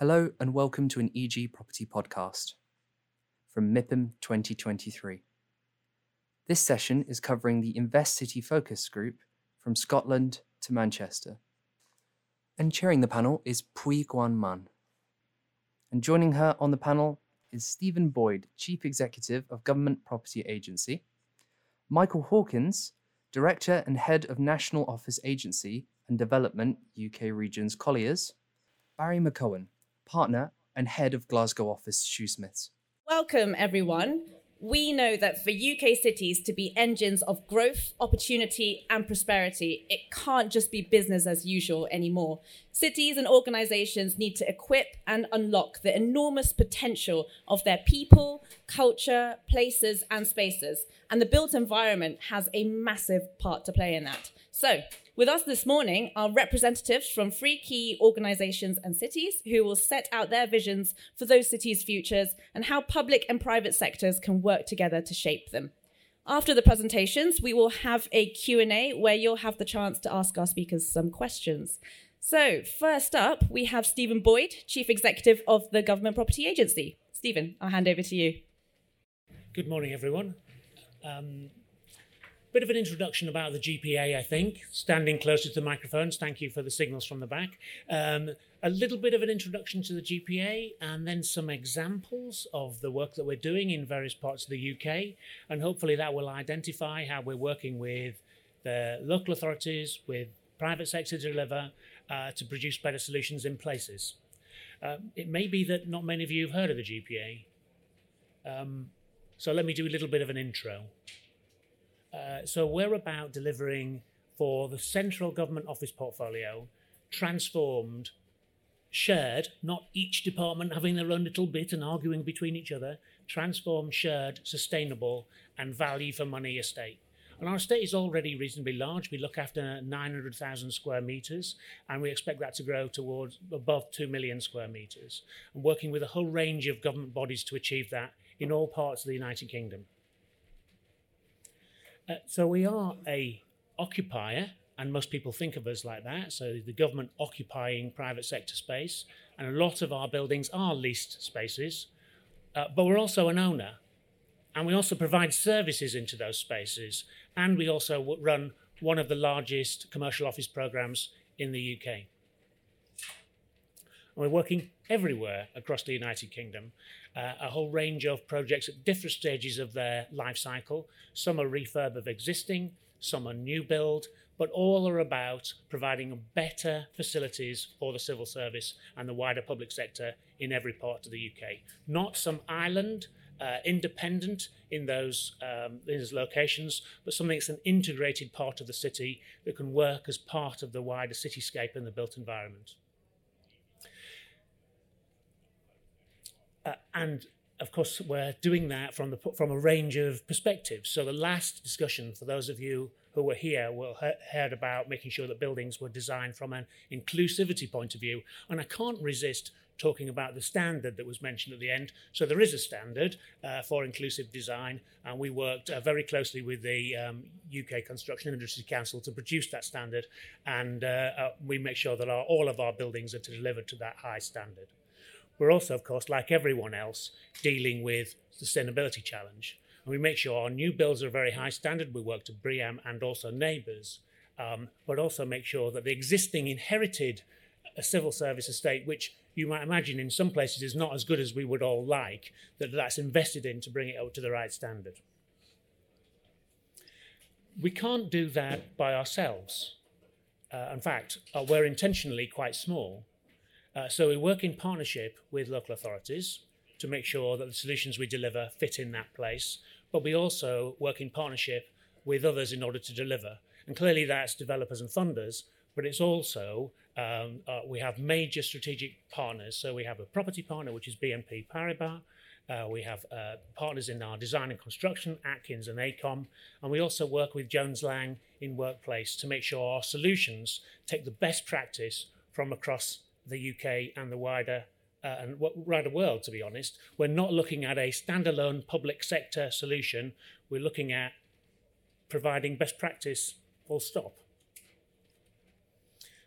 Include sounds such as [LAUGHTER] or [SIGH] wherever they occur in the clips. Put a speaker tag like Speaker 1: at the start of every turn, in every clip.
Speaker 1: Hello and welcome to an EG Property podcast from MIPIM 2023. This session is covering the Invest City Focus Group from Scotland to Manchester. And chairing the panel is Pui Guan Man. And joining her on the panel is Steven Boyd, Chief Executive of Government Property Agency, Michael Hawkins, Director and Head of National Office Agency and Development UK Regions Colliers, Barry McKeown, Partner and Head of Glasgow Office Shoosmiths.
Speaker 2: Welcome, everyone. We know that for UK cities to be engines of growth, opportunity, and prosperity, it can't just be business as usual anymore. Cities and organizations need to equip and unlock the enormous potential of their people, culture, places, and spaces. And the built environment has a massive part to play in that. So, with us this morning are representatives from three key organisations and cities who will set out their visions for those cities' futures and how public and private sectors can work together to shape them. After the presentations, we will have a Q&A where you'll have the chance to ask our speakers some questions. So, first up, we have Steven Boyd, Chief Executive of the Government Property Agency. Steven, I'll hand over to you.
Speaker 3: Good morning, everyone. Um, Bit of an introduction about the GPA, I think, standing closer to the microphones. Thank you for the signals from the back. Um, a little bit of an introduction to the GPA, and then some examples of the work that we're doing in various parts of the UK. And hopefully, that will identify how we're working with the local authorities, with private sector to deliver uh, to produce better solutions in places. Um, it may be that not many of you have heard of the GPA. Um, so let me do a little bit of an intro. Uh, so we're about delivering for the central government office portfolio transformed, shared, not each department having their own little bit and arguing between each other, transformed, shared, sustainable, and value for money estate. And our estate is already reasonably large. We look after 900,000 square metres, and we expect that to grow towards above 2 million square metres. And working with a whole range of government bodies to achieve that in all parts of the United Kingdom. Uh, so we are a occupier, and most people think of us like that. So the government occupying private sector space, and a lot of our buildings are leased spaces. Uh, but we're also an owner, and we also provide services into those spaces, and we also run one of the largest commercial office programs in the UK. And we're working everywhere across the United Kingdom, uh, a whole range of projects at different stages of their life cycle. Some are refurb of existing, some are new build, but all are about providing better facilities for the civil service and the wider public sector in every part of the UK. Not some island, uh, independent in those, um, in those locations, but something that's an integrated part of the city that can work as part of the wider cityscape and the built environment. Uh, and of course, we're doing that from, the, from a range of perspectives. So, the last discussion, for those of you who were here, will heard about making sure that buildings were designed from an inclusivity point of view. And I can't resist talking about the standard that was mentioned at the end. So, there is a standard uh, for inclusive design, and we worked uh, very closely with the um, UK Construction Industry Council to produce that standard. And uh, uh, we make sure that our, all of our buildings are delivered to that high standard. We're also, of course, like everyone else, dealing with sustainability challenge. And we make sure our new builds are a very high standard. We work to BREEAM and also NABERS, um, but also make sure that the existing inherited uh, civil service estate, which you might imagine in some places is not as good as we would all like, that that's invested in to bring it up to the right standard. We can't do that by ourselves. Uh, in fact, uh, we're intentionally quite small uh, so we work in partnership with local authorities to make sure that the solutions we deliver fit in that place, but we also work in partnership with others in order to deliver. And clearly that's developers and funders, but it's also um, uh, we have major strategic partners. So we have a property partner, which is BNP Paribas. Uh, we have uh, partners in our design and construction, Atkins and AECOM, and we also work with Jones Lang in Workplace to make sure our solutions take the best practice from across the UK and the wider uh, and wider world, to be honest. We're not looking at a standalone public sector solution. We're looking at providing best practice full stop.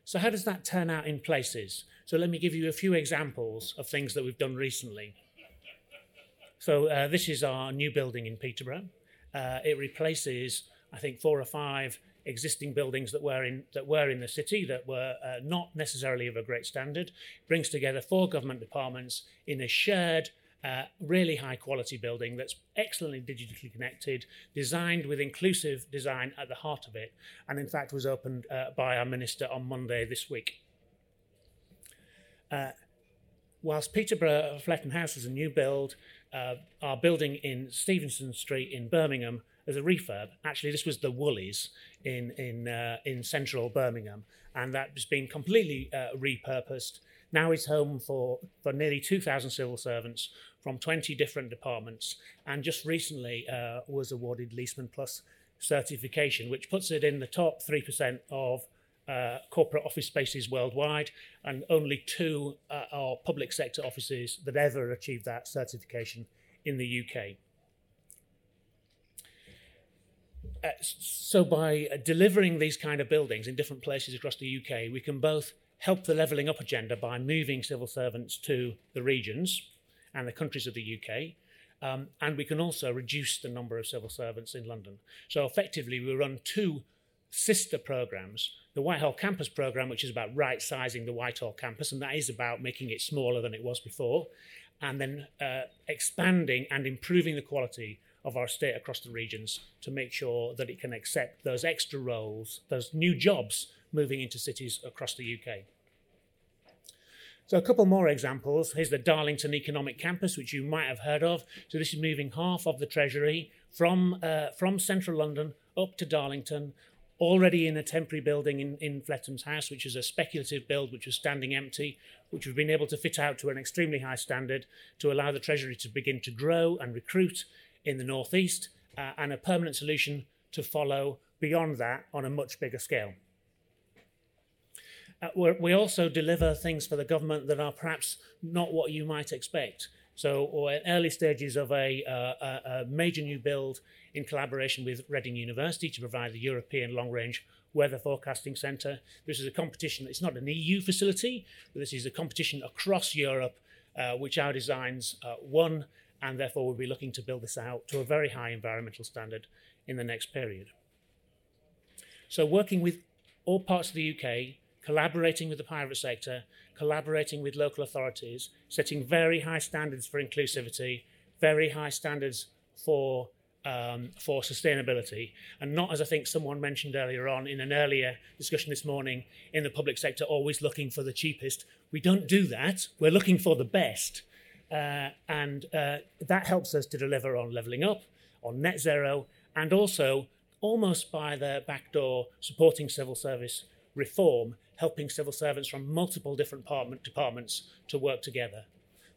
Speaker 3: So, how does that turn out in places? So, let me give you a few examples of things that we've done recently. So, uh, this is our new building in Peterborough. Uh, it replaces, I think, four or five existing buildings that were in that were in the city that were uh, not necessarily of a great standard. Brings together four government departments in a shared, uh, really high quality building that's excellently digitally connected, designed with inclusive design at the heart of it, and in fact was opened uh, by our minister on Monday this week. Uh, whilst Peterborough Fletton House is a new build, uh, our building in Stephenson Street in Birmingham as a refurb. Actually, this was the Woolies in in uh, in central Birmingham, and that has been completely uh, repurposed. Now it's home for for nearly 2,000 civil servants from 20 different departments, and just recently uh, was awarded Leesman Plus certification, which puts it in the top three percent of. Uh, corporate office spaces worldwide, and only two uh, are public sector offices that ever achieved that certification in the UK. Uh, so by uh, delivering these kind of buildings in different places across the UK, we can both help the levelling up agenda by moving civil servants to the regions and the countries of the UK, um, and we can also reduce the number of civil servants in London. So effectively, we run two sister programs the Whitehall Campus program, which is about right sizing the Whitehall campus, and that is about making it smaller than it was before, and then uh, expanding and improving the quality of our state across the regions to make sure that it can accept those extra roles, those new jobs moving into cities across the UK. So a couple more examples. Here's the Darlington Economic Campus, which you might have heard of. So this is moving half of the Treasury from, uh, from central London up to Darlington, already in a temporary building in, in house, which is a speculative build which was standing empty, which we've been able to fit out to an extremely high standard to allow the Treasury to begin to grow and recruit in the northeast, uh, and a permanent solution to follow beyond that on a much bigger scale. Uh, we also deliver things for the government that are perhaps not what you might expect. So, or early stages of a, uh, a, major new build in collaboration with Reading University to provide the European Long Range Weather Forecasting Centre. This is a competition, it's not an EU facility, but this is a competition across Europe, uh, which our designs uh, won and therefore we'll be looking to build this out to a very high environmental standard in the next period. So working with all parts of the UK, collaborating with the private sector, collaborating with local authorities, setting very high standards for inclusivity, very high standards for um, for sustainability, and not as I think someone mentioned earlier on in an earlier discussion this morning in the public sector, always looking for the cheapest. We don't do that. We're looking for the best. Uh, and uh, that helps us to deliver on levelling up, on net zero, and also almost by the back door supporting civil service reform, helping civil servants from multiple different department, departments to work together.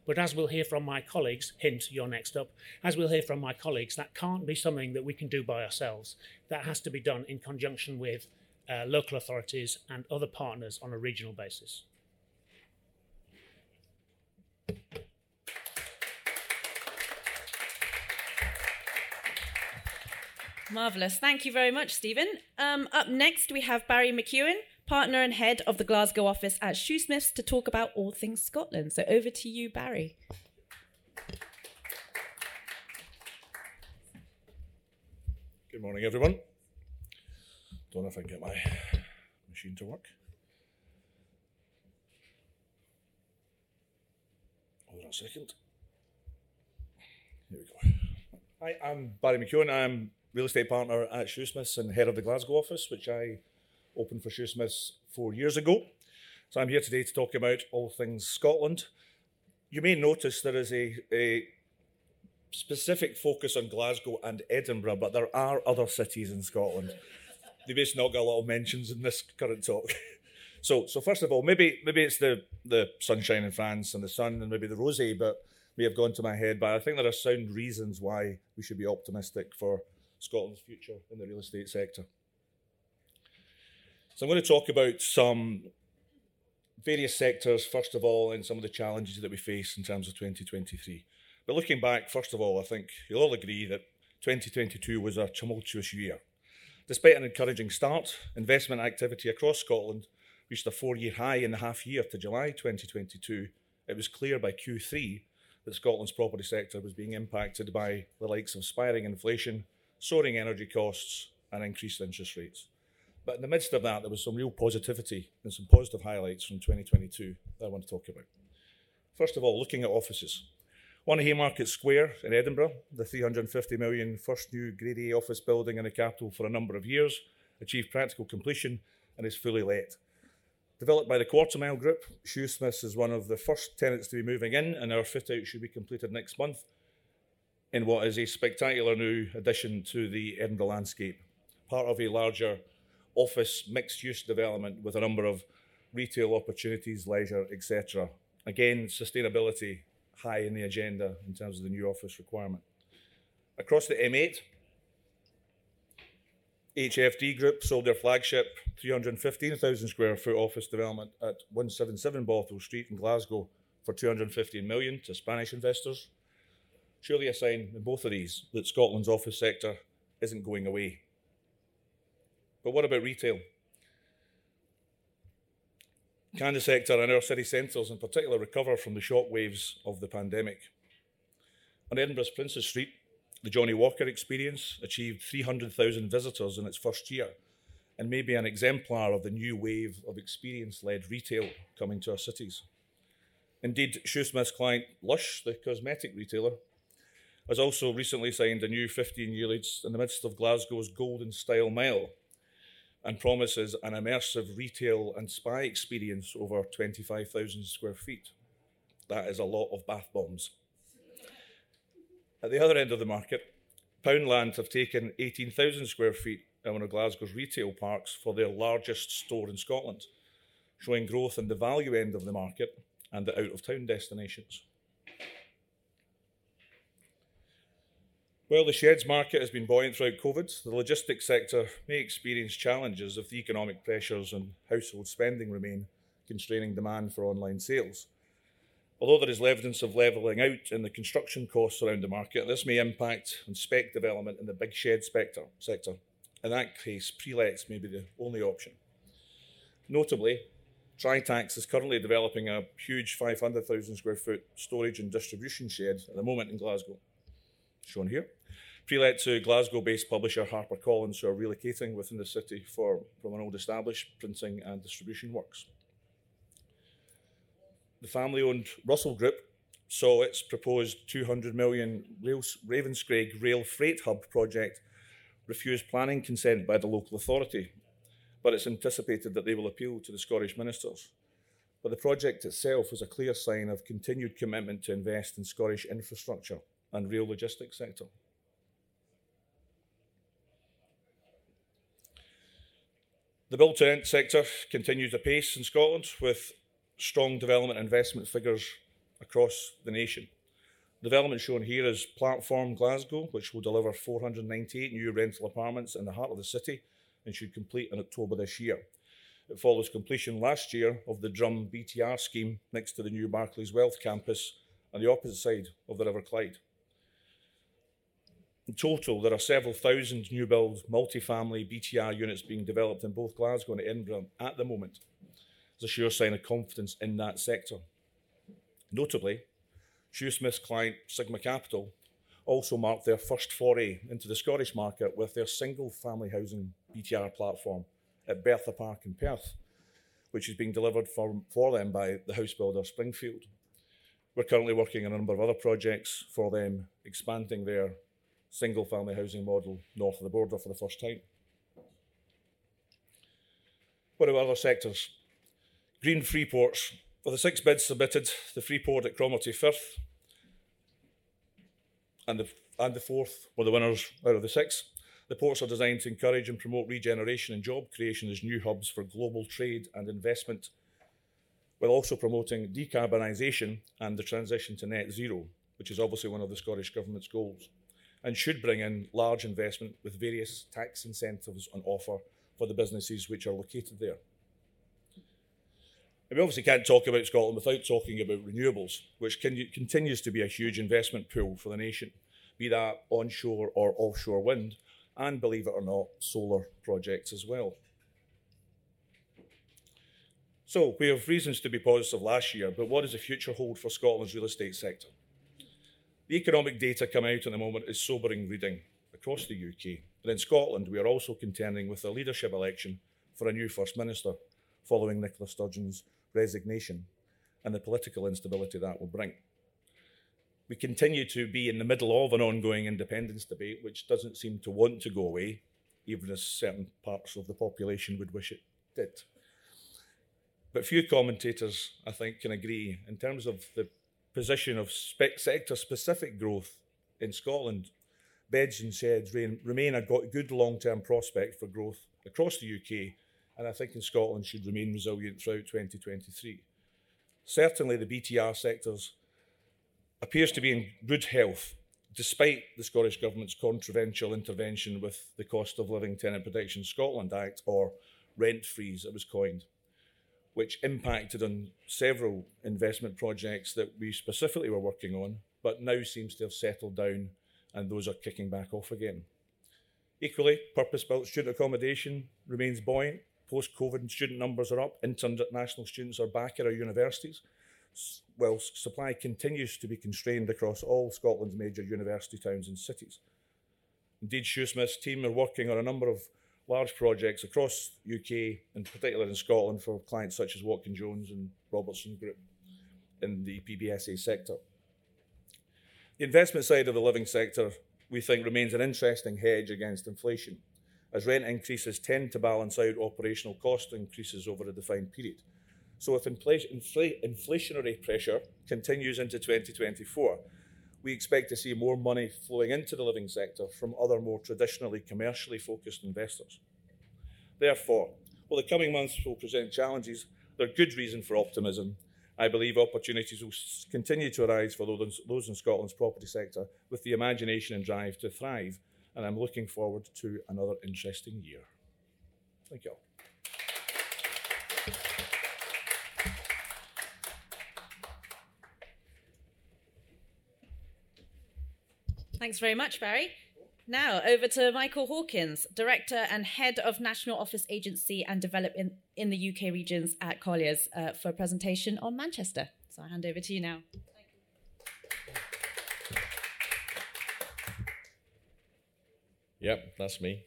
Speaker 3: But as we'll hear from my colleagues, hint, you're next up, as we'll hear from my colleagues, that can't be something that we can do by ourselves. That has to be done in conjunction with uh, local authorities and other partners on a regional basis.
Speaker 2: Marvellous. Thank you very much, Steven. Um, up next, we have Barry McKeown, partner and head of the Glasgow office at Shoosmiths, to talk about all things Scotland. So over to you, Barry.
Speaker 4: Good morning, everyone. Don't know if I can get my machine to work. Hold on a second. Here we go. Hi, I'm Barry McKeown. I'm real estate partner at Shoosmiths and head of the Glasgow office, which I opened for Shoosmiths four years ago. So I'm here today to talk about all things Scotland. You may notice there is a, a specific focus on Glasgow and Edinburgh, but there are other cities in Scotland. They may not got a lot of mentions in this current talk. [LAUGHS] so, so first of all, maybe maybe it's the the sunshine in France and the sun and maybe the rosé, but may have gone to my head. But I think there are sound reasons why we should be optimistic for Scotland's future in the real estate sector. So I'm going to talk about some various sectors, first of all, and some of the challenges that we face in terms of 2023. But looking back, first of all, I think you'll all agree that 2022 was a tumultuous year. Despite an encouraging start, investment activity across Scotland reached a four year high in the half year to July 2022, it was clear by Q3 that Scotland's property sector was being impacted by the likes of spiring inflation, soaring energy costs, and increased interest rates. But in the midst of that, there was some real positivity and some positive highlights from 2022 that I want to talk about. First of all, looking at offices. One Haymarket Square in Edinburgh, the 350 million first new Grade A office building in the capital for a number of years, achieved practical completion and is fully let. Developed by the Quartermile Group, Shoosmiths is one of the first tenants to be moving in, and our fit out should be completed next month in what is a spectacular new addition to the Edinburgh landscape, part of a larger office mixed use development with a number of retail opportunities, leisure, etc. Again, sustainability high in the agenda in terms of the new office requirement. Across the M8, HFD Group sold their flagship 315,000 square foot office development at 177 Bothwell Street in Glasgow for 215 million to Spanish investors. Surely a sign in both of these that Scotland's office sector isn't going away. But what about retail? Can the sector and our city centres in particular recover from the shockwaves of the pandemic? On Edinburgh's Princes Street, the Johnnie Walker experience achieved 300,000 visitors in its first year and may be an exemplar of the new wave of experience led retail coming to our cities. Indeed, Shoosmith's client Lush, the cosmetic retailer, has also recently signed a new 15 year lease in the midst of Glasgow's Golden Style Mile and promises an immersive retail and spa experience over 25,000 square feet. That is a lot of bath bombs. At the other end of the market, Poundland have taken 18,000 square feet in one of Glasgow's retail parks for their largest store in Scotland, showing growth in the value end of the market and the out of town destinations. While the sheds market has been buoyant throughout COVID, the logistics sector may experience challenges if the economic pressures and household spending remain constraining demand for online sales. Although there is evidence of levelling out in the construction costs around the market, this may impact on spec development in the big shed sector. sector. In that case, pre-lets may be the only option. Notably, Tritax is currently developing a huge 500,000 square foot storage and distribution shed at the moment in Glasgow, shown here. Pre-let to Glasgow-based publisher HarperCollins, who are relocating within the city for, from an old established printing and distribution works the family owned Russell Group saw its proposed 200 million Ravenscraig rail freight hub project refused planning consent by the local authority, but it's anticipated that they will appeal to the Scottish ministers. But the project itself was a clear sign of continued commitment to invest in Scottish infrastructure and rail logistics sector. The build to rent sector continues apace in Scotland with strong development investment figures across the nation. Development shown here is Platform Glasgow, which will deliver 498 new rental apartments in the heart of the city and should complete in October this year. It follows completion last year of the Drum BTR scheme next to the new Barclays Wealth campus on the opposite side of the River Clyde. In total, there are several thousand new build multi-family BTR units being developed in both Glasgow and Edinburgh at the moment It's a sure sign of confidence in that sector. Notably, Shoosmith's client Sigma Capital also marked their first foray into the Scottish market with their single family housing BTR platform at Bertha Park in Perth, which is being delivered for, for them by the house builder Springfield. We're currently working on a number of other projects for them, expanding their single family housing model north of the border for the first time. What about other sectors? Green Freeports. For the six bids submitted, the Freeport at Cromarty Firth and the, and the Forth were the winners out of the six. The ports are designed to encourage and promote regeneration and job creation as new hubs for global trade and investment, while also promoting decarbonisation and the transition to net zero, which is obviously one of the Scottish Government's goals, and should bring in large investment with various tax incentives on offer for the businesses which are located there. And we obviously can't talk about Scotland without talking about renewables, which can, continues to be a huge investment pool for the nation, be that onshore or offshore wind, and believe it or not, solar projects as well. So we have reasons to be positive last year, but what does the future hold for Scotland's real estate sector? The economic data coming out at the moment is sobering reading across the UK. And in Scotland, we are also contending with a leadership election for a new First Minister following Nicola Sturgeon's resignation and the political instability that will bring. We continue to be in the middle of an ongoing independence debate, which doesn't seem to want to go away, even as certain parts of the population would wish it did. But few commentators, I think, can agree in terms of the position of sector specific growth in Scotland. Beds and sheds remain a good long term prospect for growth across the UK, and I think in Scotland should remain resilient throughout 2023. Certainly, the BTR sectors appears to be in good health, despite the Scottish Government's controversial intervention with the Cost of Living Tenant Protection Scotland Act, or rent freeze, it was coined which impacted on several investment projects that we specifically were working on, but now seems to have settled down and those are kicking back off again. Equally, purpose built student accommodation remains buoyant. Post COVID student numbers are up, international students are back at our universities, while supply continues to be constrained across all Scotland's major university towns and cities. Indeed, Shoosmith's team are working on a number of large projects across UK and particularly in Scotland for clients such as Watkin Jones and Robertson Group in the PBSA sector. The investment side of the living sector, we think, remains an interesting hedge against inflation, as rent increases tend to balance out operational cost increases over a defined period. So, if inflation, inflationary pressure continues into 2024, we expect to see more money flowing into the living sector from other more traditionally commercially focused investors. Therefore, while the coming months will present challenges, there are good reason for optimism. I believe opportunities will continue to arise for those in Scotland's property sector with the imagination and drive to thrive, and I'm looking forward to another interesting year. Thank you all.
Speaker 2: Thanks very much, Barry. Now, over to Michael Hawkins, Director and Head of National Office Agency and Development in the UK regions at Colliers, uh, for a presentation on Manchester. So I hand over to you now.
Speaker 5: Yep, that's me.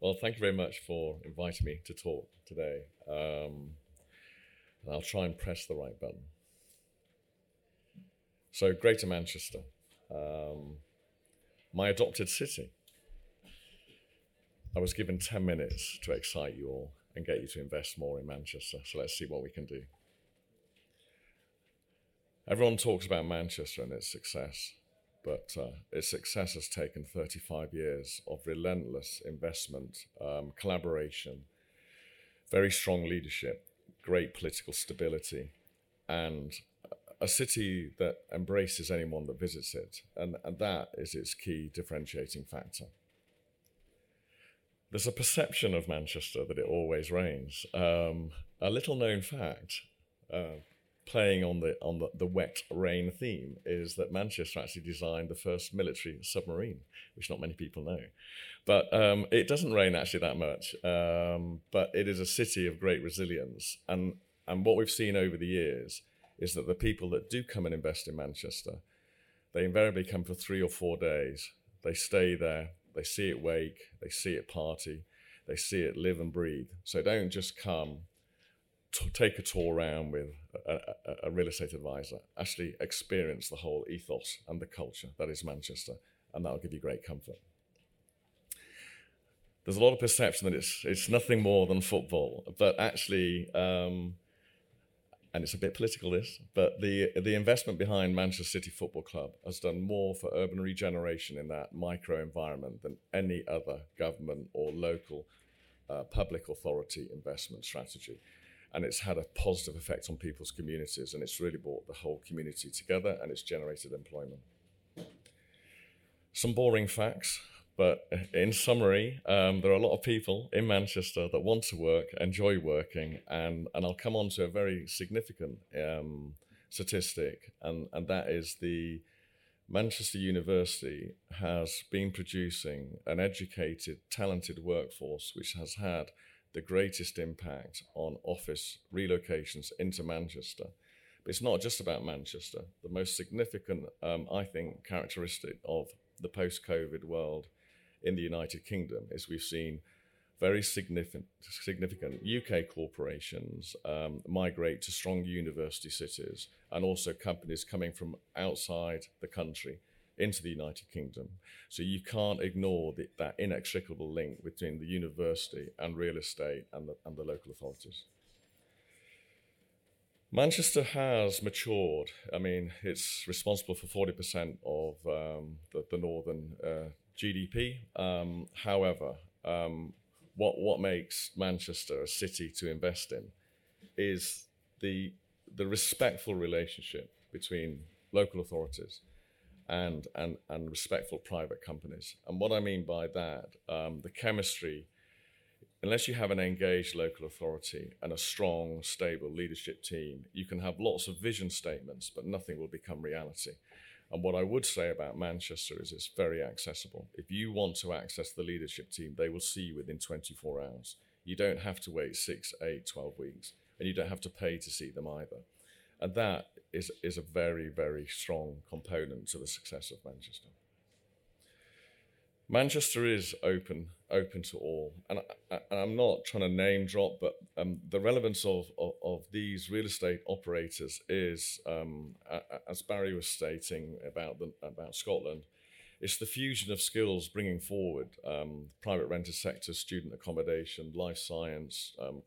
Speaker 5: Well, thank you very much for inviting me to talk today. Um, I'll try and press the right button. So, Greater Manchester um, my adopted city. I was given 10 minutes to excite you all and get you to invest more in Manchester. So let's see what we can do. Everyone talks about Manchester and its success, but uh, its success has taken 35 years of relentless investment, um, collaboration, very strong leadership, great political stability, and a city that embraces anyone that visits it, and, and that is its key differentiating factor. There's a perception of Manchester that it always rains. Um, a little known fact, uh, playing on the on the, the wet rain theme, is that Manchester actually designed the first military submarine, which not many people know. But um, it doesn't rain actually that much. Um, but it is a city of great resilience, and and what we've seen over the years is that the people that do come and invest in Manchester, they invariably come for three or four days. They stay there, they see it wake, they see it party, they see it live and breathe. So don't just come, take a tour around with a, a, a real estate advisor. Actually experience the whole ethos and the culture that is Manchester, and that'll give you great comfort there's a lot of perception that it's it's nothing more than football, but actually, um, and it's a bit political this, but the the investment behind Manchester City Football Club has done more for urban regeneration in that micro environment than any other government or local uh, public authority investment strategy. And it's had a positive effect on people's communities, and it's really brought the whole community together, and it's generated employment. Some boring facts. But in summary, um, there are a lot of people in Manchester that want to work, enjoy working, and, and I'll come on to a very significant um, statistic, and, and that is the Manchester University has been producing an educated, talented workforce which has had the greatest impact on office relocations into Manchester. But it's not just about Manchester. The most significant, um, I think, characteristic of the post COVID world in the United Kingdom is we've seen very significant, significant UK corporations um, migrate to strong university cities and also companies coming from outside the country into the United Kingdom. So you can't ignore the, that inextricable link between the university and real estate and the, and the local authorities. Manchester has matured. I mean, it's responsible for 40% of um, the, the, northern uh, GDP. Um, however, um, what, what makes Manchester a city to invest in is the, the respectful relationship between local authorities and, and, and respectful private companies. And what I mean by that, um, the chemistry unless you have an engaged local authority and a strong, stable leadership team, you can have lots of vision statements, but nothing will become reality. And what I would say about Manchester is it's very accessible. If you want to access the leadership team, they will see you within 24 hours. You don't have to wait six, eight, 12 weeks, and you don't have to pay to see them either. And that is, is a very, very strong component to the success of Manchester. Manchester is open, open to all, and, I, am not trying to name drop, but um, the relevance of, of, of, these real estate operators is, um, as Barry was stating about the, about Scotland, it's the fusion of skills bringing forward um, private rented sector, student accommodation, life science, um,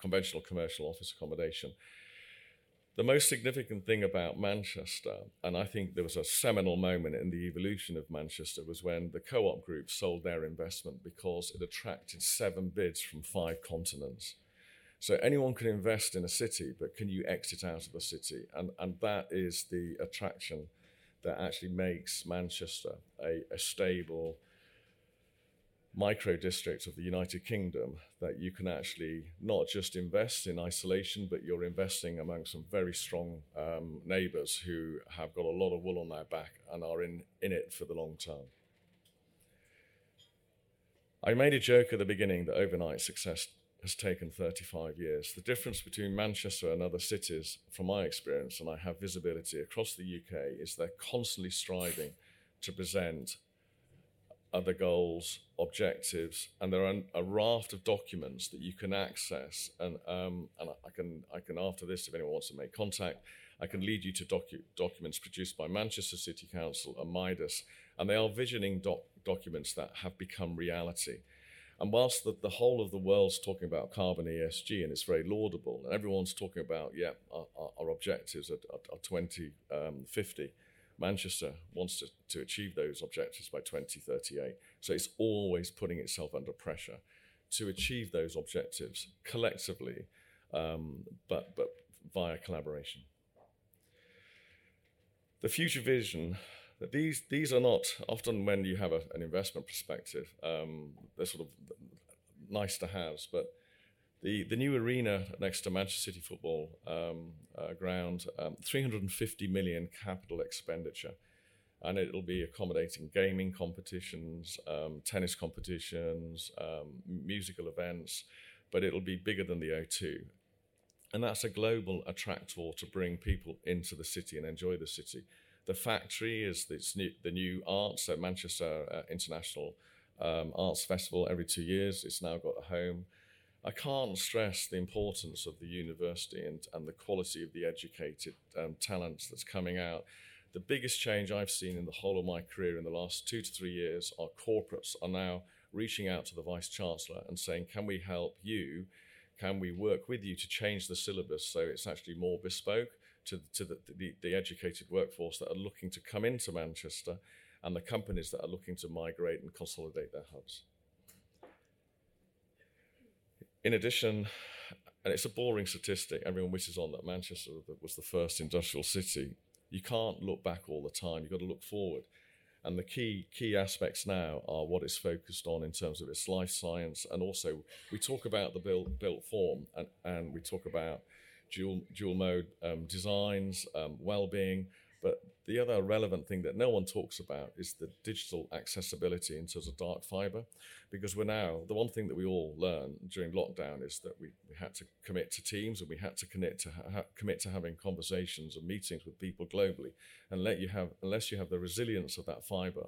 Speaker 5: conventional commercial office accommodation the most significant thing about Manchester, and I think there was a seminal moment in the evolution of Manchester, was when the co op group sold their investment because it attracted seven bids from five continents. So anyone can invest in a city, but can you exit out of the city? And, and that is the attraction that actually makes Manchester a, a stable, micro district of the United Kingdom that you can actually not just invest in isolation, but you're investing among some very strong um, neighbours who have got a lot of wool on their back and are in, in it for the long term. I made a joke at the beginning that overnight success has taken 35 years. The difference between Manchester and other cities, from my experience, and I have visibility across the UK, is they're constantly striving to present other goals, objectives, and there are a raft of documents that you can access. And um, and I can I can after this, if anyone wants to make contact, I can lead you to docu- documents produced by Manchester City Council and Midas, and they are visioning doc- documents that have become reality. And whilst the, the whole of the world's talking about carbon ESG and it's very laudable, and everyone's talking about, yeah, our, our objectives are, are, are 2050, um, Manchester wants to, to achieve those objectives by 2038. So it's always putting itself under pressure to achieve those objectives collectively, um, but, but via collaboration. The future vision, these, these are not often when you have a, an investment perspective, um, they're sort of nice to haves, but the, the new arena next to Manchester City Football um, uh, ground, um, 350 million capital expenditure. And it'll be accommodating gaming competitions, um, tennis competitions, um, musical events, but it'll be bigger than the O2. And that's a global attractor to bring people into the city and enjoy the city. The factory is this new, the new arts, so Manchester uh, International um, Arts Festival every two years. It's now got a home. I can't stress the importance of the university and, and the quality of the educated um, talents that's coming out. The biggest change I've seen in the whole of my career in the last two to three years are corporates are now reaching out to the Vice Chancellor and saying, Can we help you? Can we work with you to change the syllabus so it's actually more bespoke to, to the, the, the educated workforce that are looking to come into Manchester and the companies that are looking to migrate and consolidate their hubs? In addition, and it's a boring statistic, everyone wishes on that Manchester was the first industrial city. You can't look back all the time, you've got to look forward. And the key key aspects now are what it's focused on in terms of its life science, and also we talk about the built built form, and, and we talk about dual dual mode um, designs, um, well-being, but the other relevant thing that no one talks about is the digital accessibility in terms of dark fiber, because we're now the one thing that we all learned during lockdown is that we, we had to commit to teams and we had to commit to ha- commit to having conversations and meetings with people globally, and let you have unless you have the resilience of that fiber,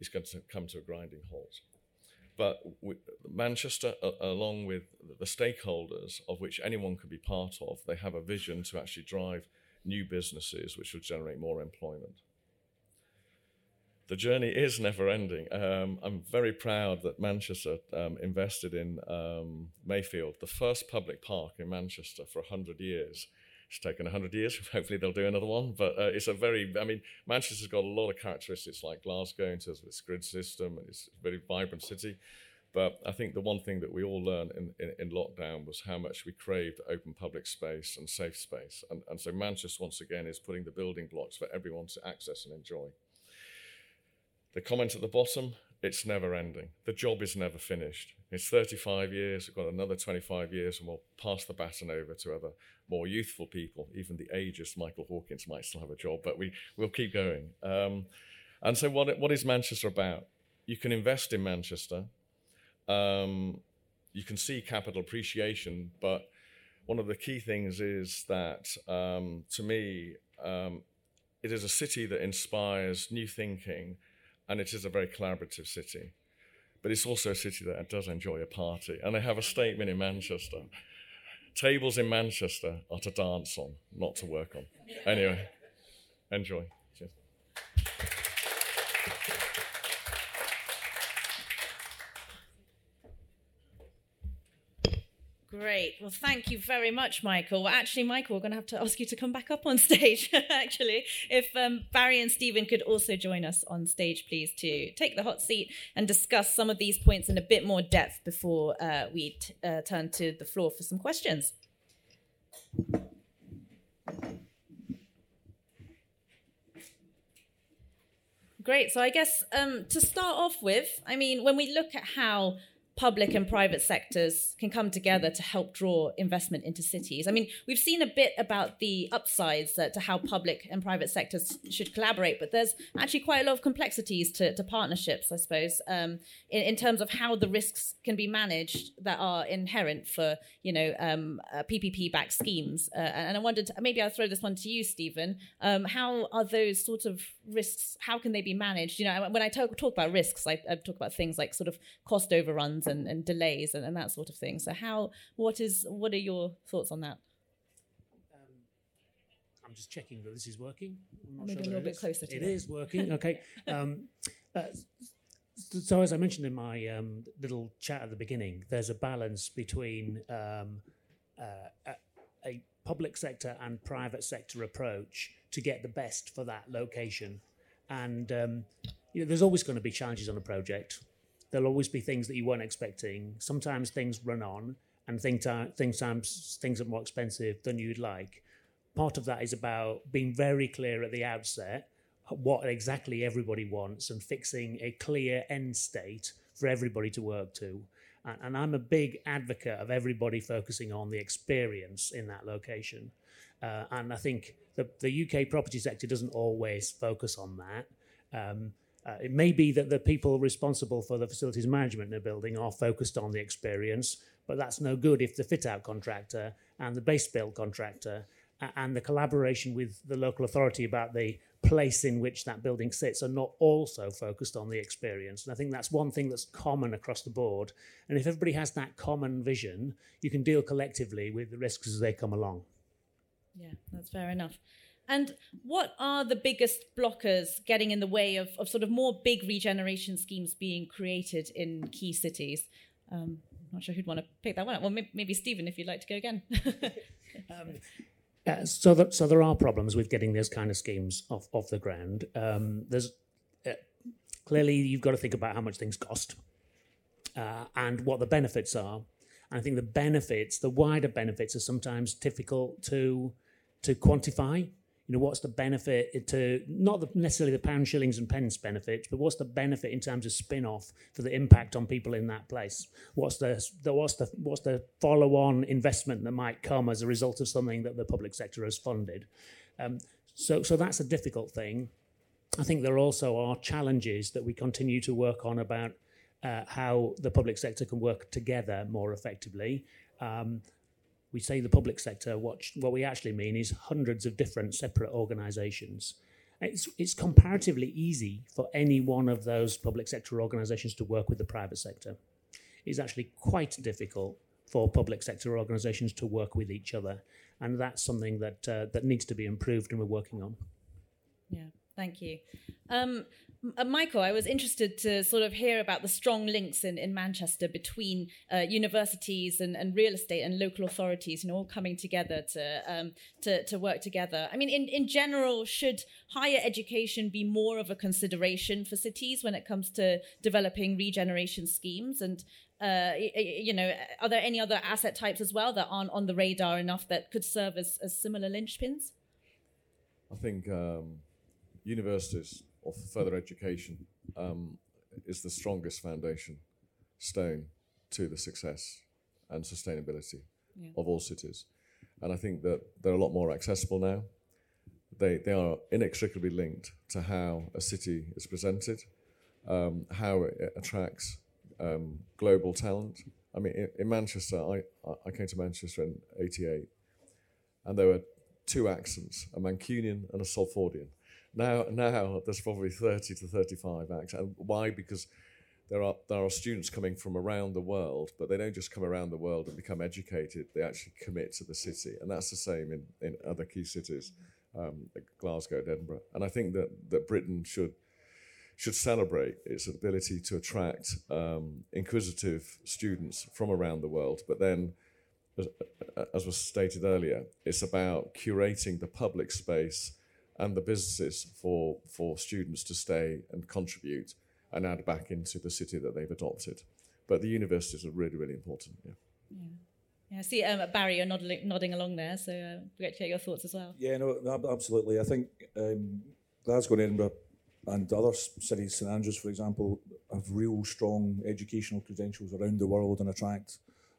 Speaker 5: it's going to come to a grinding halt. But we, Manchester, along with the stakeholders of which anyone can be part of, they have a vision to actually drive new businesses which will generate more employment. The journey is never ending. Um, I'm very proud that Manchester um, invested in um, Mayfield, the first public park in Manchester for 100 years. It's taken 100 years. [LAUGHS] Hopefully, they'll do another one. But uh, it's a very, I mean, Manchester's got a lot of characteristics like Glasgow in terms of its grid system, and it's a very vibrant city. But I think the one thing that we all learned in, in, in, lockdown was how much we craved open public space and safe space. And, and so Manchester, once again, is putting the building blocks for everyone to access and enjoy. The comment at the bottom it's never ending. The job is never finished. It's 35 years, we've got another 25 years, and we'll pass the baton over to other more youthful people. Even the ageist Michael Hawkins might still have a job, but we, we'll keep going. Um, and so, what, what is Manchester about? You can invest in Manchester um, you can see capital appreciation, but one of the key things is that um, to me, um, it is a city that inspires new thinking and it is a very collaborative city. But it's also a city that does enjoy a party. And they have a statement in Manchester tables in Manchester are to dance on, not to work on. Anyway, enjoy.
Speaker 2: Great. Well, thank you very much, Michael. Well, actually, Michael, we're going to have to ask you to come back up on [LAUGHS] stage. actually, if um, Barry and Steven could also join us on stage, please, to take the hot seat and discuss some of these points in a bit more depth before uh, we t- uh, turn to the floor for some questions. Great. So, I guess um, to start off with, I mean, when we look at how public and private sectors can come together to help draw investment into cities. I mean, we've seen a bit about the upsides uh, to how public and private sectors should collaborate, but there's actually quite a lot of complexities to, to partnerships, I suppose, um, in, in, terms of how the risks can be managed that are inherent for, you know, um, uh, PPP-backed schemes. Uh, and I wondered, maybe I'll throw this one to you, Steven. Um, how are those sort of risks, how can they be managed? You know, when I talk, talk about risks, I, I talk about things like sort of cost overruns and, and delays and, and, that sort of thing. So how what is what are your thoughts on that?
Speaker 3: Um, I'm just checking that this is working.
Speaker 2: Maybe sure a little bit is. closer to
Speaker 3: it. It is working. Okay. [LAUGHS] um, uh, so as I mentioned in my um, little chat at the beginning, there's a balance between um, uh, a, a public sector and private sector approach to get the best for that location. And um, you know, there's always going to be challenges on a project there'll always be things that you weren't expecting. Sometimes things run on, and things are, things things are more expensive than you'd like. Part of that is about being very clear at the outset what exactly everybody wants and fixing a clear end state for everybody to work to. And, and I'm a big advocate of everybody focusing on the experience in that location. Uh, and I think the, the UK property sector doesn't always focus on that. Um, uh, it may be that the people responsible for the facilities management in a building are focused on the experience, but that's no good if the fit out contractor and the base build contractor and the collaboration with the local authority about the place in which that building sits are not also focused on the experience. And I think that's one thing that's common across the board. And if everybody has that common vision, you can deal collectively with the risks as they come along.
Speaker 2: Yeah, that's fair enough. And what are the biggest blockers getting in the way of, of sort of more big regeneration schemes being created in key cities? Um, I'm not sure who'd want to pick that one up. Well, maybe, maybe Steven, if you'd like to go again. [LAUGHS]
Speaker 3: um, yeah, so, that, so there are problems with getting those kind of schemes off, off the ground. Um, there's uh, clearly you've got to think about how much things cost uh, and what the benefits are. And I think the benefits, the wider benefits, are sometimes difficult to to quantify you know, what's the benefit to not the, necessarily the pound, shillings, and pence benefits, but what's the benefit in terms of spin-off for the impact on people in that place? What's the, the what's the what's the follow-on investment that might come as a result of something that the public sector has funded? Um, So, so that's a difficult thing. I think there also are challenges that we continue to work on about uh, how the public sector can work together more effectively. Um, we say the public sector, what, what we actually mean is hundreds of different separate organisations. It's, it's comparatively easy for any one of those public sector organisations to work with the private sector. It's actually quite difficult for public sector organisations to work with each other, and that's something that uh, that needs to be improved, and we're working on.
Speaker 2: Yeah, thank you. Um, uh, Michael, I was interested to sort of hear about the strong links in, in Manchester between uh, universities and, and real estate and local authorities, you know, all coming together to, um, to, to work together. I mean, in, in general, should higher education be more of a consideration for cities when it comes to developing regeneration schemes? And, uh, you know, are there any other asset types as well that aren't on the radar enough that could serve as, as similar linchpins?
Speaker 5: I think um, universities or further education um, is the strongest foundation stone to the success and sustainability yeah. of all cities. And I think that they're a lot more accessible now. They, they are inextricably linked to how a city is presented, um, how it attracts um, global talent. I mean, in, in, Manchester, I, I came to Manchester in 88, and there were two accents, a Mancunian and a Salfordian. Now, now there's probably 30 to 35 acts. And why? Because there are there are students coming from around the world, but they don't just come around the world and become educated. They actually commit to the city, and that's the same in, in other key cities, um, like Glasgow, Edinburgh. And I think that that Britain should should celebrate its ability to attract um, inquisitive students from around the world. But then, as, as was stated earlier, it's about curating the public space and the businesses for, for students to stay and contribute and add back into the city that they've adopted. But the universities are really, really important. Yeah.
Speaker 2: Yeah. Yeah, see, um, Barry, you're nodding, nodding along there, so uh, great to get your thoughts as well.
Speaker 4: Yeah, no, absolutely. I think um, Glasgow and Edinburgh and other cities, St Andrews, for example, have real strong educational credentials around the world and attract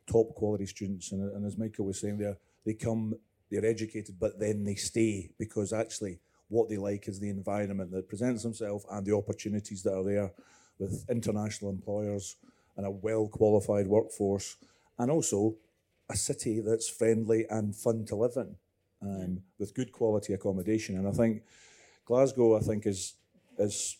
Speaker 4: top quality students. And, and as Michael was saying there, they come, they're educated, but then they stay because actually what they like is the environment that presents themselves and the opportunities that are there with international employers and a well qualified workforce, and also a city that's friendly and fun to live in um, with good quality accommodation. And I think Glasgow, I think, is is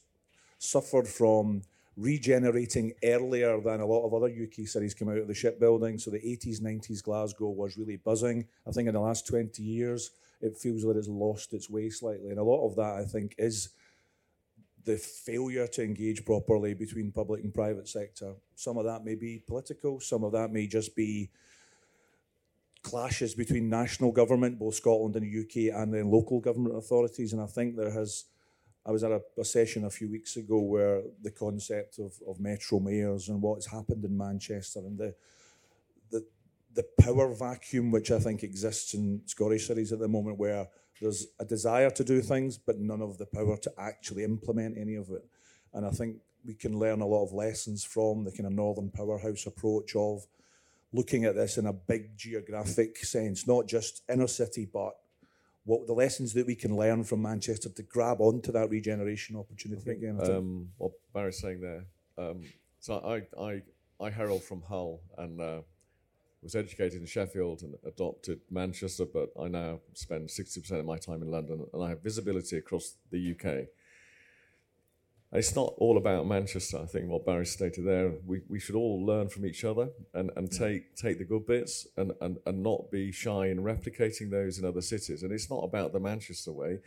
Speaker 4: suffered from regenerating earlier than a lot of other UK cities came out of the shipbuilding. So the 80s, 90s Glasgow was really buzzing. I think in the last 20 years, it feels like it's lost its way slightly. And a lot of that, I think, is the failure to engage properly between public and private sector. Some of that may be political, some of that may just be clashes between national government, both Scotland and the UK, and then local government authorities. And I think there has, I was at a, a session a few weeks ago where the concept of, of metro mayors and what's happened in Manchester and the the power vacuum which I think exists in Scottish cities at the moment, where there's a desire to do things, but none of the power to actually implement any of it. And I think we can learn a lot of lessons from the kind of Northern Powerhouse approach of looking at this in a big geographic sense, not just inner city, but what the lessons that we can learn from Manchester to grab onto that regeneration opportunity
Speaker 5: think,
Speaker 4: again.
Speaker 5: Um, what Barry's saying there. Um, so I, I, I herald from Hull, and uh, was educated in Sheffield and adopted Manchester, but I now spend 60% of my time in London and I have visibility across the UK. it's not all about Manchester, I think, what Barry stated there. We, we should all learn from each other and, and take, take the good bits and, and, and not be shy in replicating those in other cities. And it's not about the Manchester way.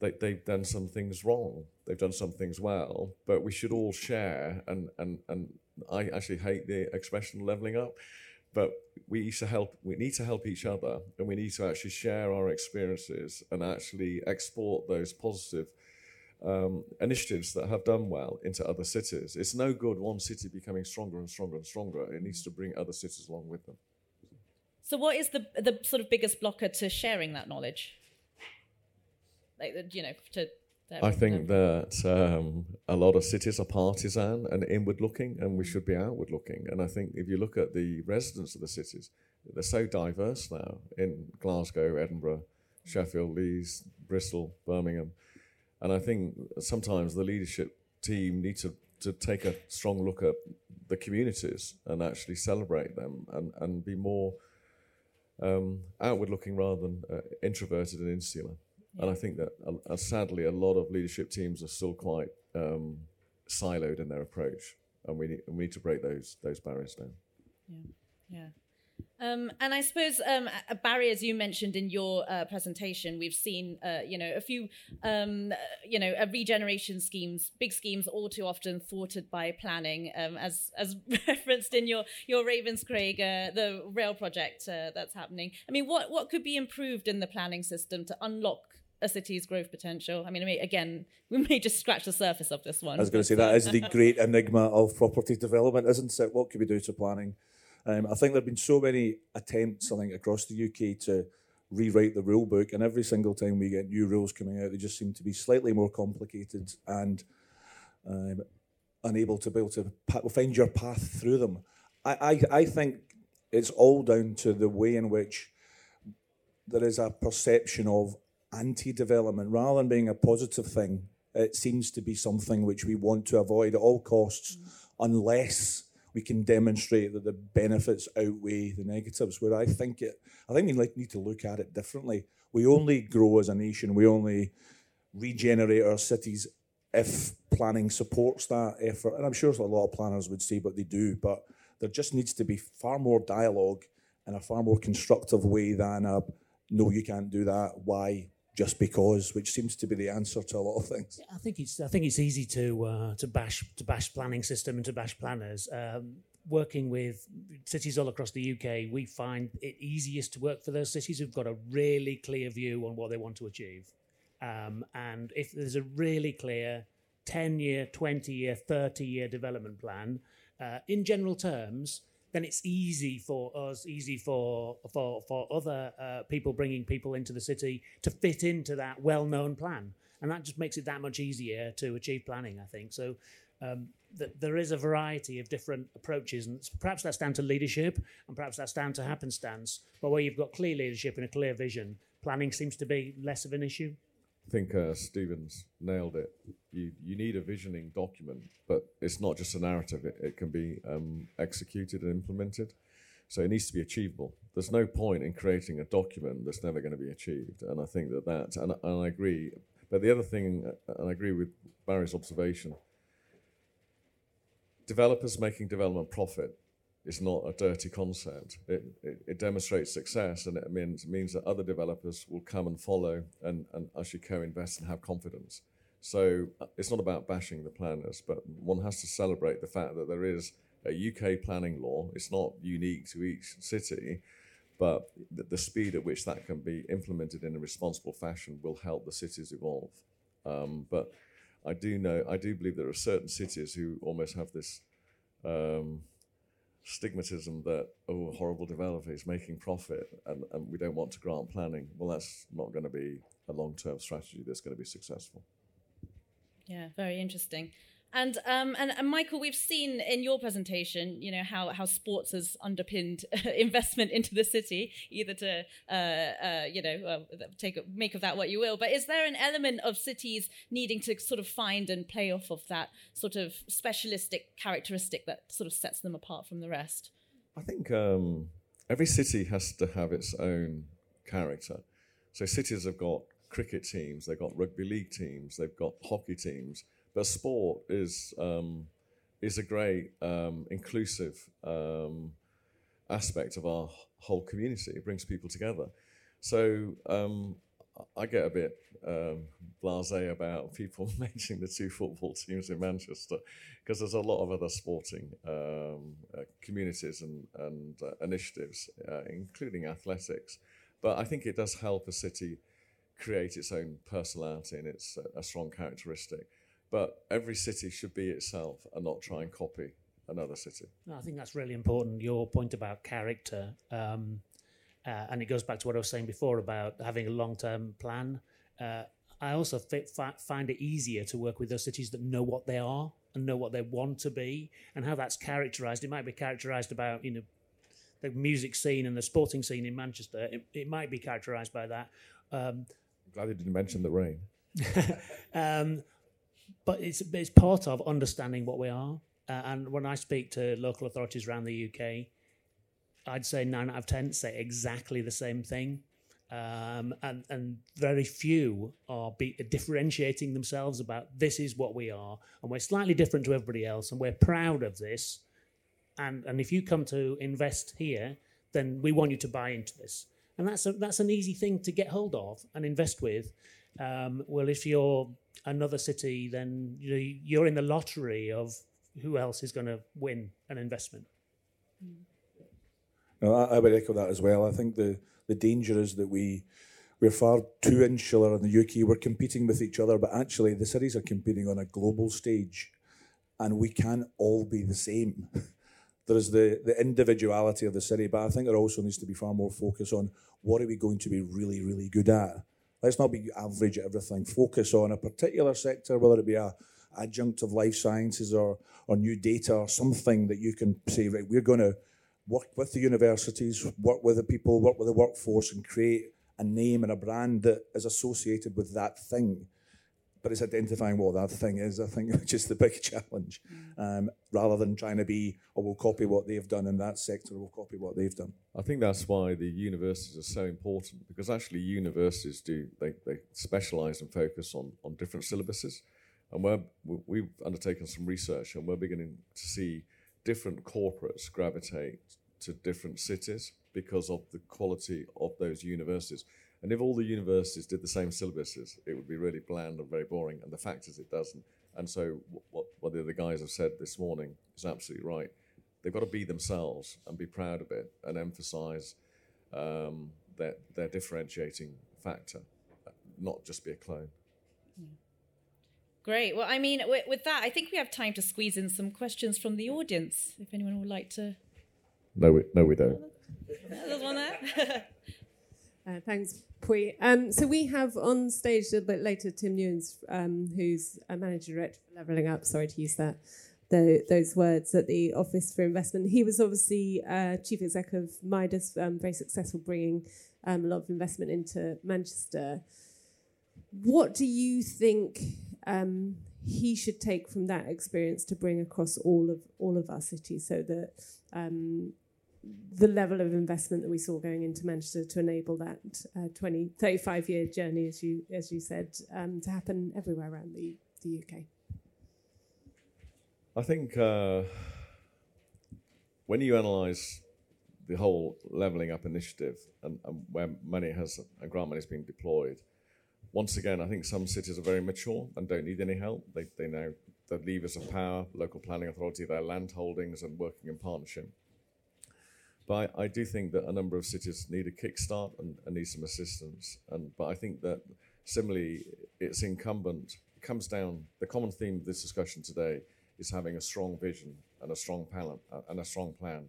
Speaker 5: They, they've done some things wrong, they've done some things well, but we should all share. And, and, and I actually hate the expression levelling up but we need to help we need to help each other and we need to actually share our experiences and actually export those positive um, initiatives that have done well into other cities. It's no good one city becoming stronger and stronger and stronger. It needs to bring other cities along with them.
Speaker 2: So what is the the sort of biggest blocker to sharing that knowledge? Like you know to
Speaker 5: I think that um, a lot of cities are partisan and inward looking, and we should be outward looking. And I think if you look at the residents of the cities, they're so diverse now in Glasgow, Edinburgh, Sheffield, Leeds, Bristol, Birmingham, and I think sometimes the leadership team need to to take a strong look at the communities and actually celebrate them and and be more um, outward looking rather than uh, introverted and insular. And I think that uh, sadly a lot of leadership teams are still quite um, siloed in their approach, and we need, and we need to break those those barriers down.
Speaker 2: Yeah, yeah. Um, and I suppose um, a barrier, as you mentioned in your uh, presentation, we've seen, uh, you know, a few, um, you know, regeneration schemes, big schemes, all too often thwarted by planning, um, as as [LAUGHS] referenced in your your Ravenscraig, uh, the rail project uh, that's happening. I mean, what what could be improved in the planning system to unlock a city's growth potential? I mean, I mean, again, [LAUGHS] we may just scratch the surface of this one.
Speaker 4: I was going to say that is the great enigma of property development, isn't it? What could we do to planning? Um, I think there have been so many attempts, I think, across the UK to rewrite the rule book, and every single time we get new rules coming out, they just seem to be slightly more complicated and um, unable to be able to find your path through them. I, I, I think it's all down to the way in which there is a perception of anti-development rather than being a positive thing. It seems to be something which we want to avoid at all costs, unless we can demonstrate that the benefits outweigh the negatives. Where I think it, I think we need to look at it differently. We only grow as a nation. We only regenerate our cities if planning supports that effort. And I'm sure a lot of planners would say, but they do. But there just needs to be far more dialogue in a far more constructive way than a no, you can't do that. Why? Just because, which seems to be the answer to a lot of things.
Speaker 3: I think it's I think it's easy to uh, to bash to bash planning system and to bash planners. Um, working with cities all across the UK, we find it easiest to work for those cities who've got a really clear view on what they want to achieve. Um, and if there's a really clear 10 year, 20 year, 30 year development plan, uh, in general terms, then it's easy for us, easy for for for other uh, people bringing people into the city to fit into that well-known plan, and that just makes it that much easier to achieve planning. I think so. Um, that there is a variety of different approaches, and perhaps that's down to leadership, and perhaps that's down to happenstance. But where you've got clear leadership and a clear vision, planning seems to be less of an issue.
Speaker 5: I think uh, Stevens nailed it. You you need a visioning document, but it's not just a narrative. It, it can be um, executed and implemented. So it needs to be achievable. There's no point in creating a document that's never going to be achieved. And I think that that, and, and I agree. But the other thing, uh, and I agree with Barry's observation, developers making development profit is not a dirty concept. It, it, it, demonstrates success and it means, means that other developers will come and follow and, and actually co-invest and have confidence. So uh, it's not about bashing the planners, but one has to celebrate the fact that there is a UK planning law. It's not unique to each city, but the, the speed at which that can be implemented in a responsible fashion will help the cities evolve. Um, but I do know, I do believe there are certain cities who almost have this um, stigmatism that oh horrible developer is making profit and, and we don't want to grant planning. Well that's not going to be a long-term strategy that's going to be successful.
Speaker 2: Yeah very interesting and, um, and and Michael, we've seen in your presentation, you know how how sports has underpinned [LAUGHS] investment into the city, either to uh, uh, you know uh, take make of that what you will. But is there an element of cities needing to sort of find and play off of that sort of specialistic characteristic that sort of sets them apart from the rest?
Speaker 5: I think um, every city has to have its own character. So cities have got cricket teams, they've got rugby league teams, they've got hockey teams but sport is um, is a great um, inclusive um, aspect of our whole community. It brings people together. So um, I get a bit um, blasé about people [LAUGHS] mentioning the two football teams in Manchester because there's a lot of other sporting um, uh, communities and, and uh, initiatives, uh, including athletics. But I think it does help a city create its own personality and its a strong characteristic. But every city should be itself and not try and copy another city.
Speaker 3: No, I think that's really important. Your point about character, um, uh, and it goes back to what I was saying before about having a long-term plan. Uh, I also fit, fi- find it easier to work with those cities that know what they are and know what they want to be, and how that's characterised. It might be characterised about you know the music scene and the sporting scene in Manchester. It, it might be characterised by that. Um,
Speaker 5: Glad you didn't mention the rain. [LAUGHS]
Speaker 3: um, but it's it's part of understanding what we are. Uh, and when I speak to local authorities around the UK, I'd say nine out of ten say exactly the same thing. Um, and, and very few are be, differentiating themselves about this is what we are, and we're slightly different to everybody else, and we're proud of this. And and if you come to invest here, then we want you to buy into this. And that's a, that's an easy thing to get hold of and invest with. Um, well, if you're another city, then you know, you're in the lottery of who else is going to win an investment.
Speaker 6: No, I, I would echo that as well. I think the, the danger is that we we're far too insular in the UK. We're competing with each other, but actually the cities are competing on a global stage, and we can't all be the same. [LAUGHS] there is the, the individuality of the city, but I think there also needs to be far more focus on what are we going to be really, really good at. Let's not be average at everything. Focus on a particular sector, whether it be a adjunct of life sciences or, or new data or something that you can say, right, we're going to work with the universities, work with the people, work with the workforce, and create a name and a brand that is associated with that thing but it's identifying what that thing is, I think, [LAUGHS] which is the big challenge, um, rather than trying to be, or oh, we'll copy what they've done in that sector, we'll copy what they've done.
Speaker 5: I think that's why the universities are so important, because actually universities do, they, they specialise and focus on, on different syllabuses. And we're, we've undertaken some research and we're beginning to see different corporates gravitate to different cities because of the quality of those universities. And if all the universities did the same syllabuses, it would be really bland and very boring. And the fact is, it doesn't. And so, what, what the other guys have said this morning is absolutely right. They've got to be themselves and be proud of it and emphasize um, their, their differentiating factor, not just be a clone.
Speaker 2: Great. Well, I mean, with, with, that, I think we have time to squeeze in some questions from the audience. If anyone would like to.
Speaker 5: No, we, no, we don't.
Speaker 2: There's one there. [LAUGHS]
Speaker 7: Uh, thanks, Pui. Um, so we have on stage a little bit later Tim Newns, um, who's a manager director for Levelling Up. Sorry to use that the, those words at the Office for Investment. He was obviously uh, chief exec of Midas, um, very successful, bringing um, a lot of investment into Manchester. What do you think um, he should take from that experience to bring across all of all of our cities, so that um, the level of investment that we saw going into Manchester to enable that uh, 20, 35 year journey, as you as you said, um, to happen everywhere around the, the UK?
Speaker 5: I think uh, when you analyse the whole levelling up initiative and, and, where money has and grant money has been deployed, once again, I think some cities are very mature and don't need any help. They, they know the levers of power, local planning authority, their land holdings, and working in partnership. But I, I, do think that a number of cities need a kickstart and, and need some assistance. And but I think that similarly, it's incumbent. It comes down. The common theme of this discussion today is having a strong vision and a strong plan uh, and a strong plan.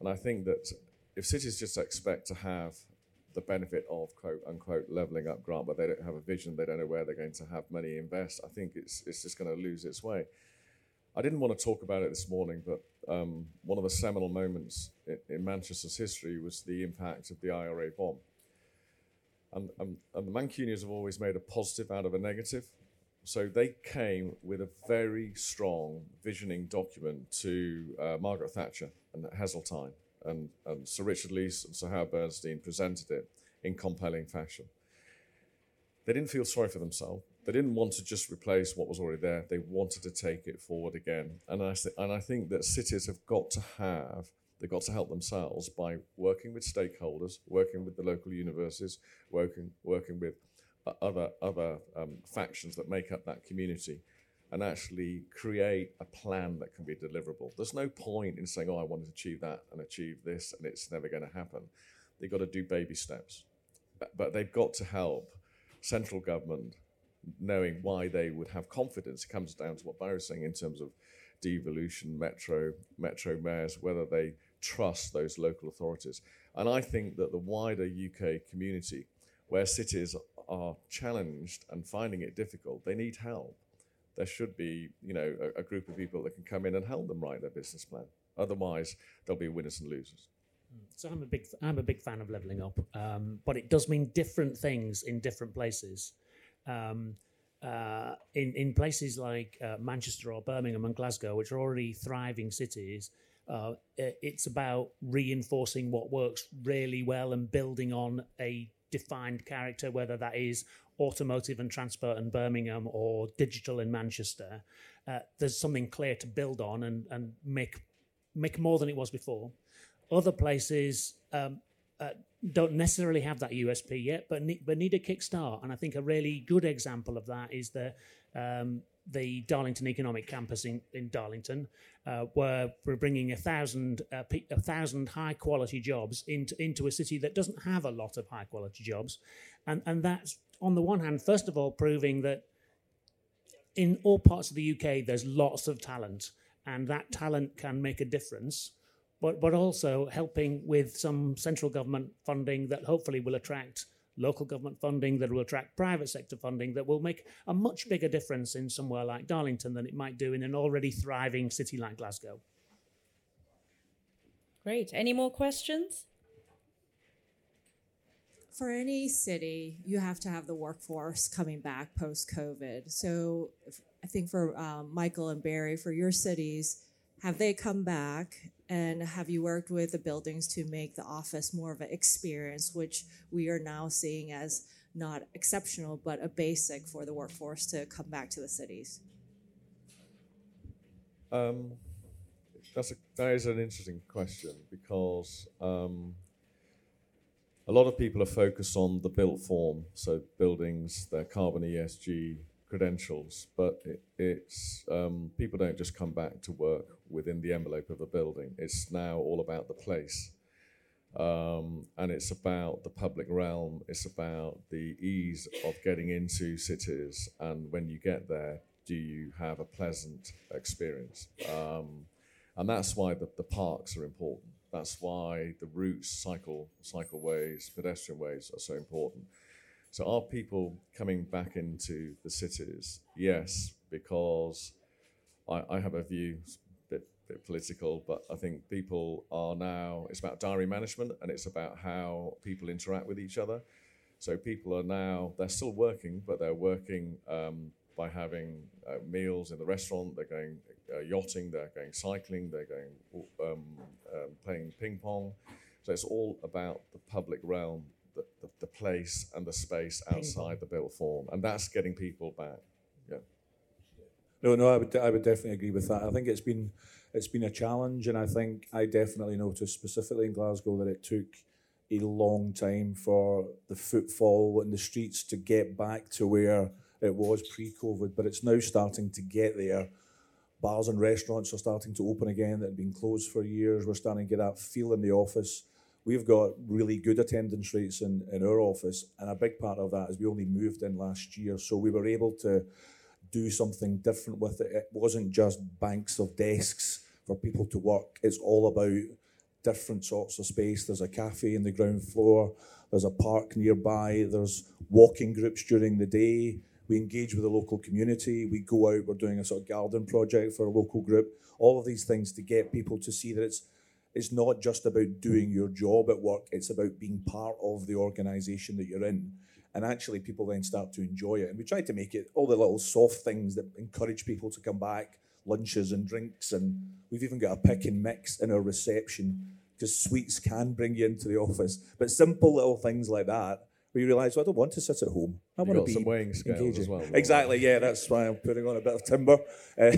Speaker 5: And I think that if cities just expect to have the benefit of quote unquote leveling up grant, but they don't have a vision, they don't know where they're going to have money invest, I think it's it's just going to lose its way. I didn't want to talk about it this morning, but um, one of the seminal moments in, Manchester's history was the impact of the IRA bomb. And, and, and the Mancunians have always made a positive out of a negative. So they came with a very strong visioning document to uh, Margaret Thatcher and Heseltine. And, and Sir Richard Leese and Sir Howard Bernstein presented it in compelling fashion. They didn't feel sorry for themselves they didn't want to just replace what was already there. They wanted to take it forward again. And I, th- and I think that cities have got to have, they've got to help themselves by working with stakeholders, working with the local universities, working, working with uh, other, other um, factions that make up that community and actually create a plan that can be deliverable. There's no point in saying, oh, I want to achieve that and achieve this, and it's never going to happen. They've got to do baby steps. But, but they've got to help central government knowing why they would have confidence. It comes down to what Barry was saying in terms of devolution, metro, metro mayors, whether they trust those local authorities. And I think that the wider UK community, where cities are challenged and finding it difficult, they need help. There should be, you know, a, a group of people that can come in and help them write their business plan. Otherwise, there'll be winners and losers.
Speaker 3: So I'm a big I'm a big fan of leveling up, um, but it does mean different things in different places. Um, uh, in in places like uh, Manchester or Birmingham and Glasgow, which are already thriving cities, uh, it's about reinforcing what works really well and building on a defined character, whether that is automotive and transport in Birmingham or digital in Manchester. Uh, there's something clear to build on and, and make make more than it was before. Other places um, uh, don't necessarily have that USP yet, but need, but need a kickstart. And I think a really good example of that is the um, the Darlington Economic Campus in, in Darlington, uh, where we're bringing a thousand uh, a thousand high quality jobs into into a city that doesn't have a lot of high quality jobs, and and that's on the one hand, first of all, proving that in all parts of the UK there's lots of talent, and that talent can make a difference. But, but also helping with some central government funding that hopefully will attract local government funding, that will attract private sector funding, that will make a much bigger difference in somewhere like Darlington than it might do in an already thriving city like Glasgow.
Speaker 2: Great. Any more questions?
Speaker 8: For any city, you have to have the workforce coming back post COVID. So I think for um, Michael and Barry, for your cities, have they come back and have you worked with the buildings to make the office more of an experience, which we are now seeing as not exceptional, but a basic for the workforce to come back to the cities?
Speaker 5: Um, that's a, that is an interesting question because um, a lot of people are focused on the built form, so buildings, their carbon ESG credentials, but it, it's um, people don't just come back to work within the envelope of a building. It's now all about the place. Um, and it's about the public realm. It's about the ease of getting into cities. And when you get there, do you have a pleasant experience? Um, and that's why the, the parks are important. That's why the routes, cycle, cycleways, pedestrian ways are so important. So are people coming back into the cities? Yes, because I, I have a view, a bit, bit political, but I think people are now, it's about diary management and it's about how people interact with each other. So people are now, they're still working, but they're working um, by having uh, meals in the restaurant, they're going uh, yachting, they're going cycling, they're going um, um, playing ping pong. So it's all about the public realm the, the, the place and the space outside the built form, and that's getting people back. Yeah.
Speaker 4: No, no, I would, I would definitely agree with that. I think it's been, it's been a challenge, and I think I definitely noticed specifically in Glasgow that it took a long time for the footfall in the streets to get back to where it was pre-COVID, but it's now starting to get there. Bars and restaurants are starting to open again that had been closed for years. We're starting to get that feel in the office we've got really good attendance rates in, in our office, and a big part of that is we only moved in last year, so we were able to do something different with it. It wasn't just banks of desks for people to work. It's all about different sorts of space. There's a cafe in the ground floor. There's a park nearby. There's walking groups during the day. We engage with the local community. We go out. We're doing a sort of garden project for a local group. All of these things to get people to see that it's it's not just about doing your job at work, it's about being part of the organisation that you're in. And actually, people then start to enjoy it. And we try to make it all the little soft things that encourage people to come back lunches and drinks. And we've even got a pick and mix in our reception because sweets can bring you into the office. But simple little things like that we realise well, I don't want to sit at home. I want to be
Speaker 5: some weighing scales engaging. as well.
Speaker 4: Exactly, yeah. That's why I'm putting on a bit of timber. [LAUGHS] Uh,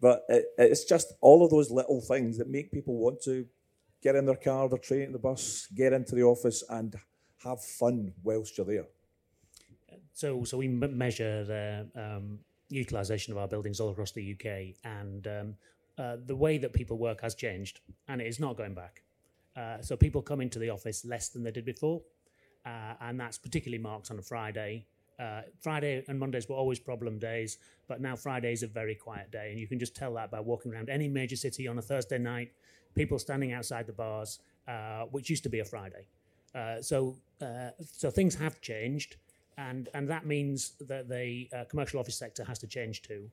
Speaker 4: but it, it's just all of those little things that make people want to get in their car, their train, the bus, get into the office, and have fun whilst you're there.
Speaker 3: So, so we measure the um, utilisation of our buildings all across the UK, and um, uh, the way that people work has changed, and it is not going back. Uh, so people come into the office less than they did before, uh, and that's particularly marked on a Friday uh, Friday and Mondays were always problem days, but now Friday is a very quiet day, and you can just tell that by walking around any major city on a Thursday night, people standing outside the bars, uh, which used to be a Friday. Uh, so, uh, so things have changed, and and that means that the uh, commercial office sector has to change too.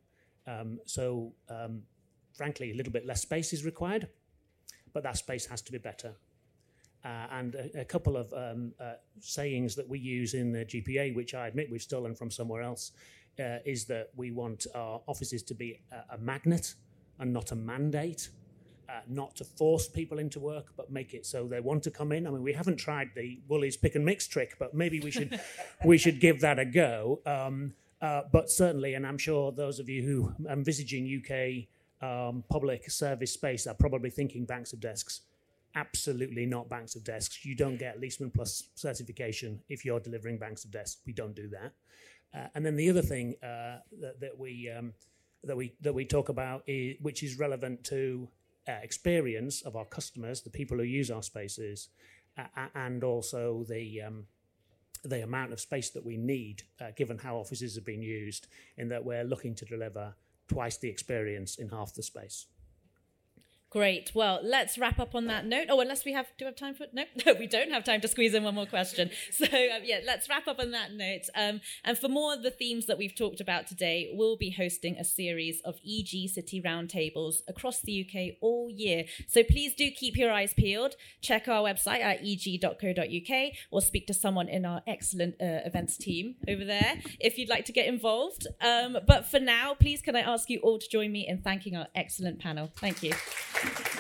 Speaker 3: Um, so, um, frankly, a little bit less space is required, but that space has to be better. Uh, and a, a, couple of um, uh, sayings that we use in the GPA, which I admit we've stolen from somewhere else, uh, is that we want our offices to be a, a magnet and not a mandate. Uh, not to force people into work, but make it so they want to come in. I mean, we haven't tried the Woolies pick and mix trick, but maybe we should [LAUGHS] we should give that a go. Um, uh, but certainly, and I'm sure those of you who are envisaging UK um, public service space are probably thinking banks of desks. Absolutely not banks of desks. You don't get Leesman Plus certification if you're delivering banks of desks. We don't do that. Uh, and then the other thing uh, that, that, we um, that we that we talk about, is, which is relevant to uh, experience of our customers, the people who use our spaces, uh, and also the um, the amount of space that we need, uh, given how offices have been used, in that we're looking to deliver twice the experience in half the space.
Speaker 2: Great. Well, let's wrap up on that note. Oh, unless we have, do we have time for? No, no, [LAUGHS] we don't have time to squeeze in one more question. [LAUGHS] So um, yeah, let's wrap up on that note. Um, and for more of the themes that we've talked about today, we'll be hosting a series of EG City roundtables across the UK all year. So please do keep your eyes peeled. Check our website at eg.co.uk or speak to someone in our excellent uh, events team over there if you'd like to get involved. Um, but for now, please can I ask you all to join me in thanking our excellent panel. Thank you. Gracias.